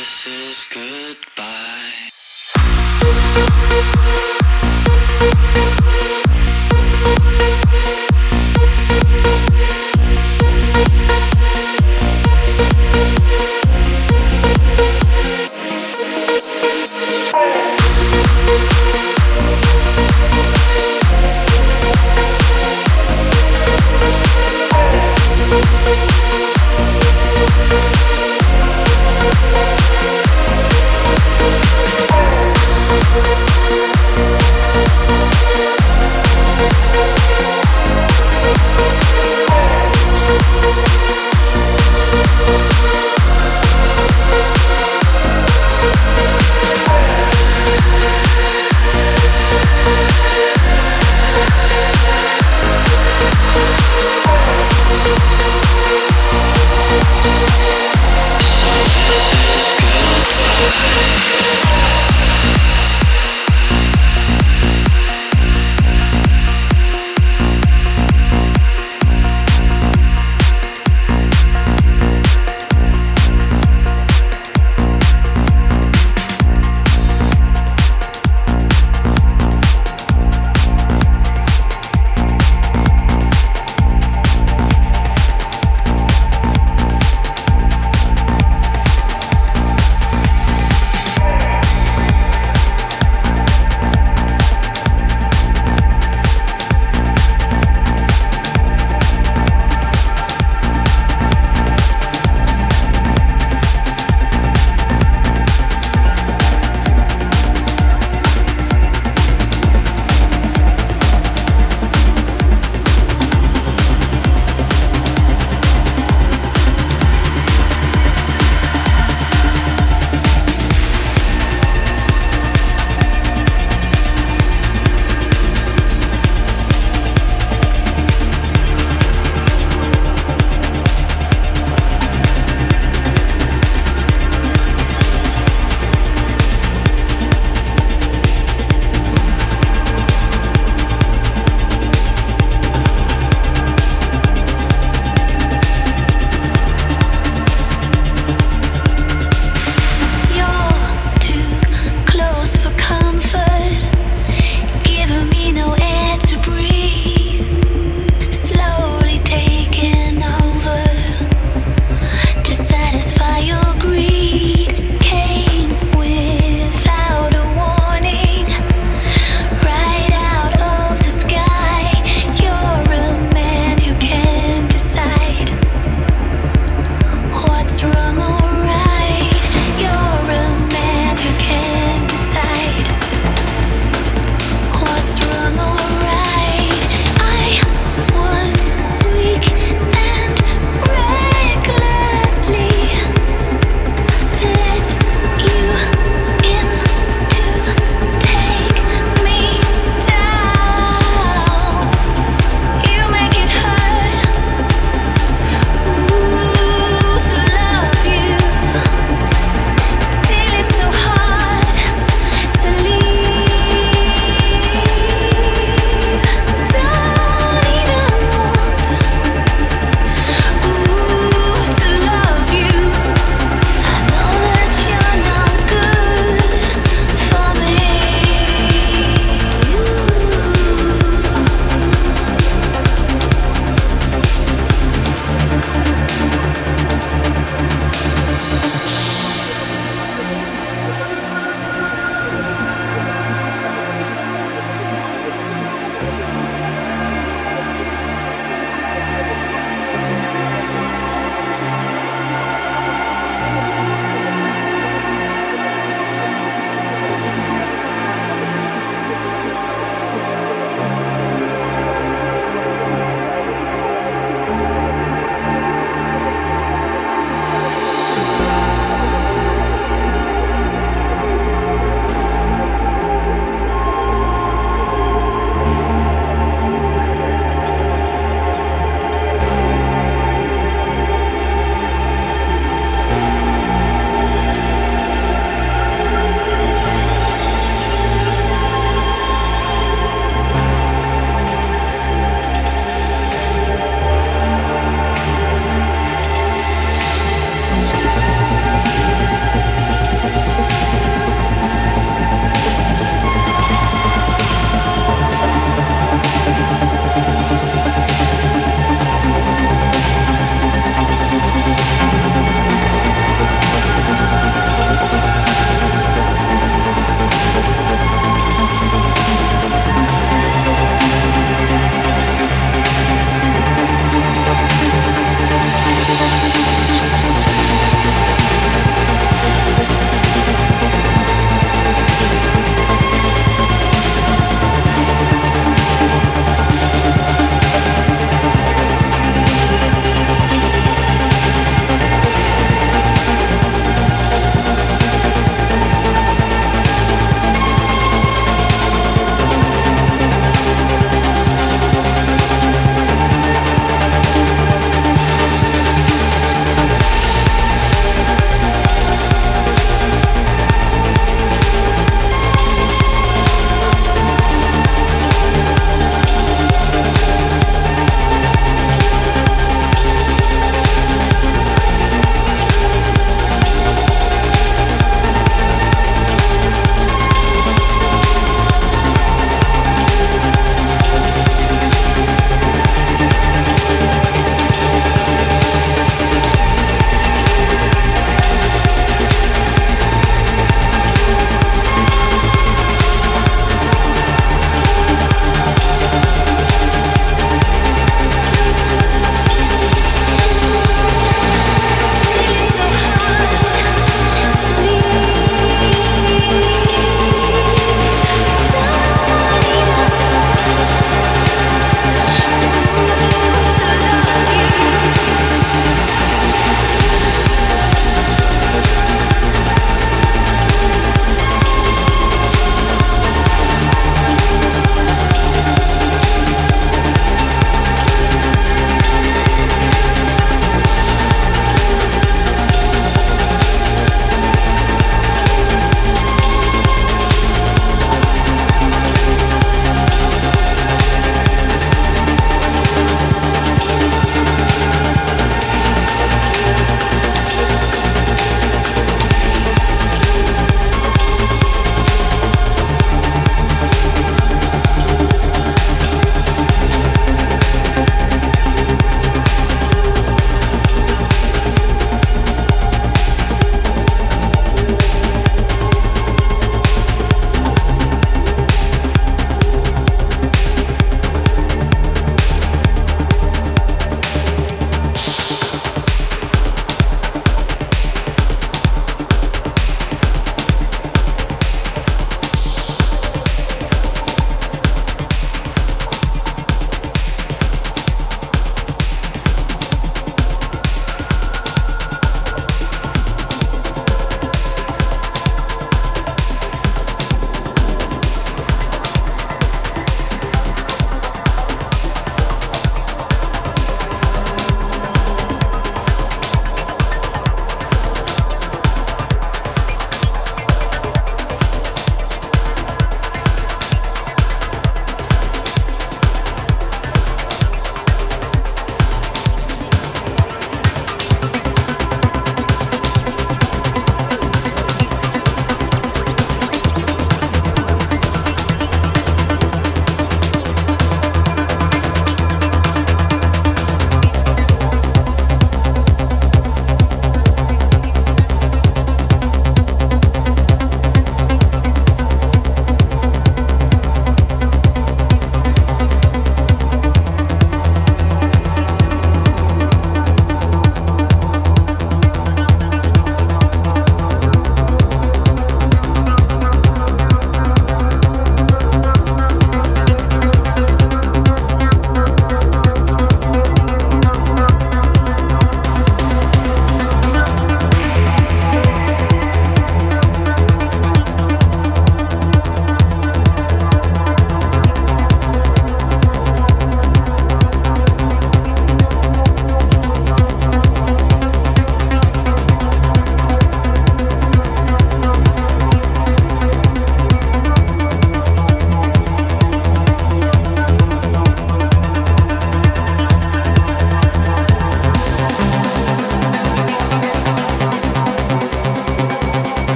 this is goodbye.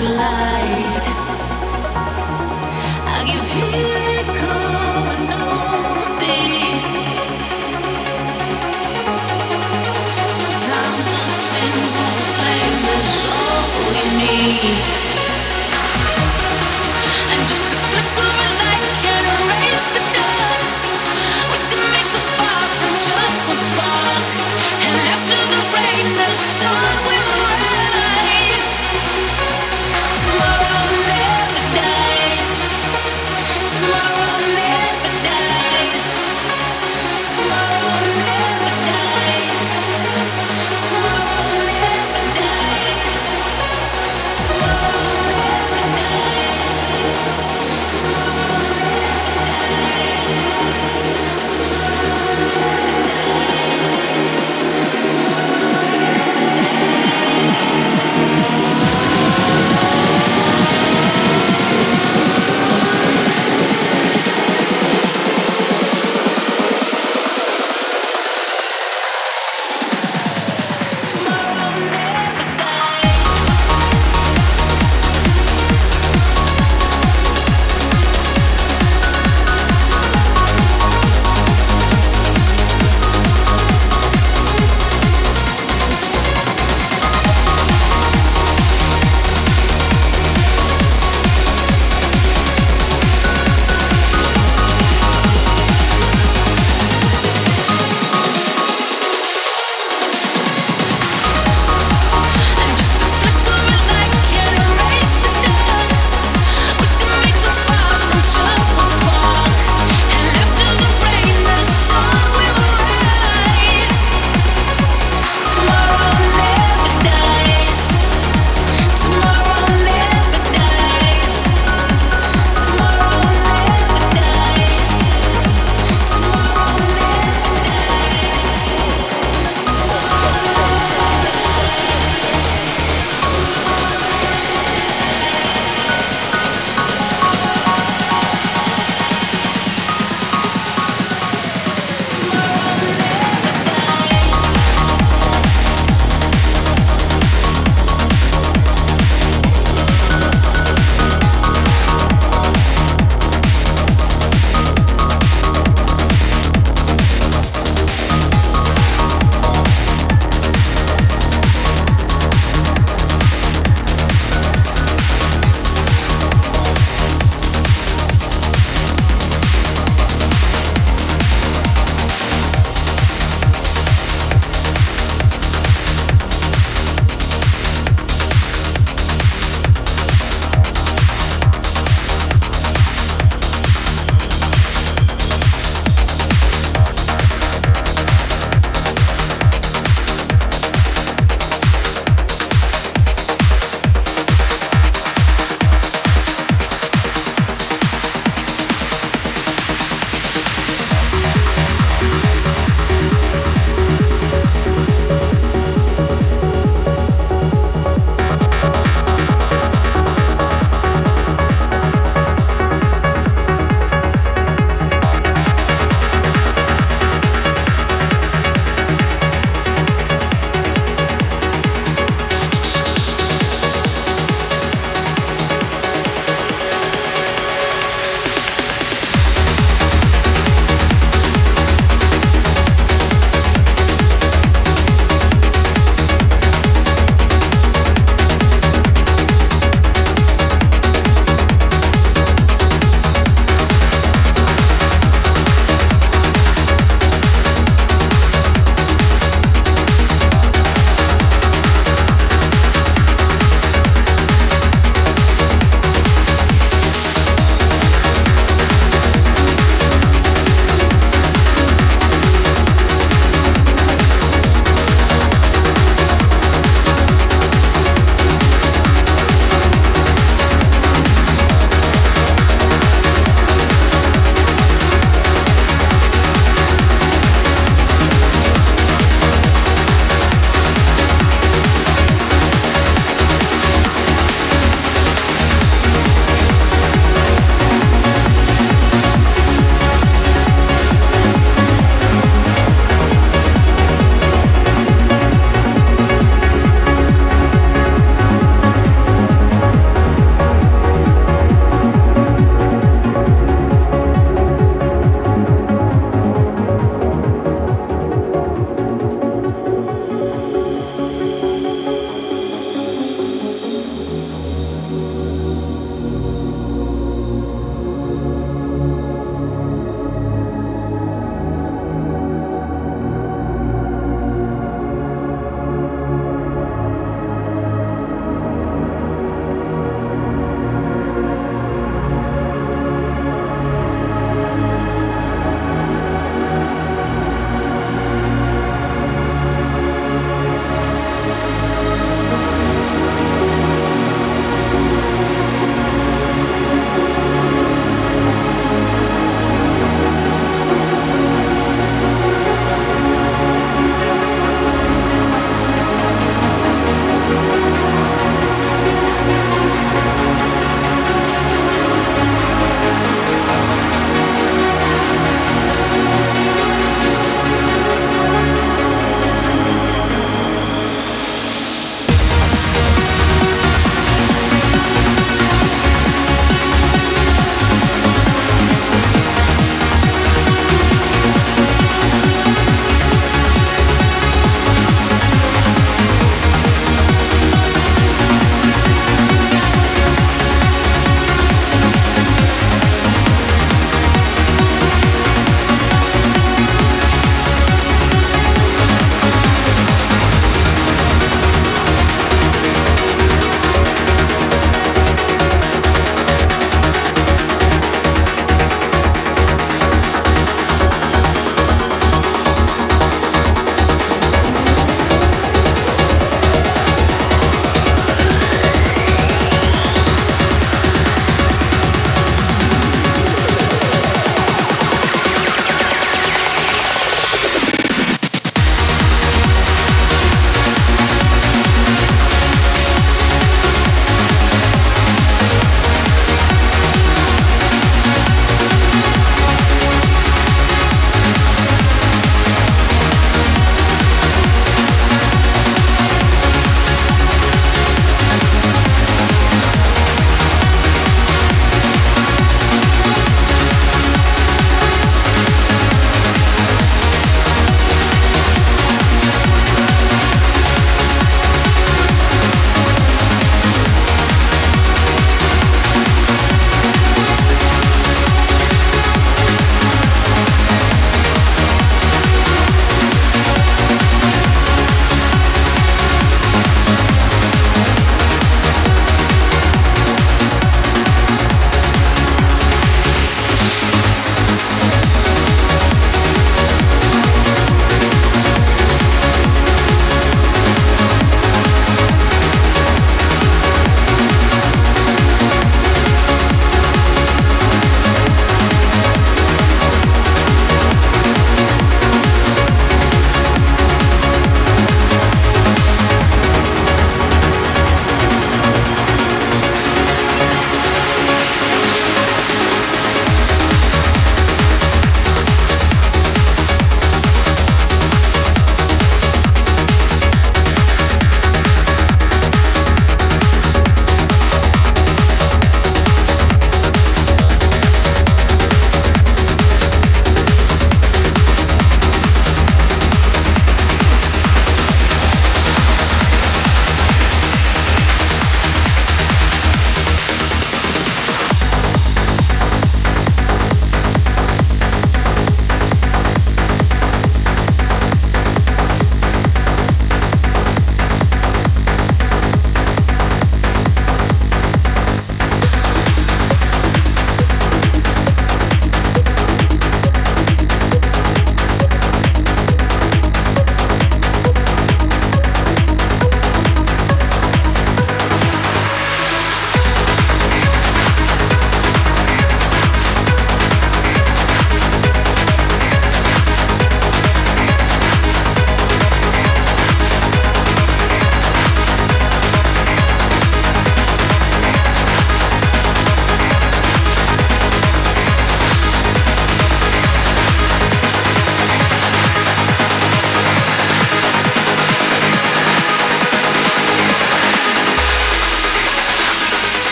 Doubts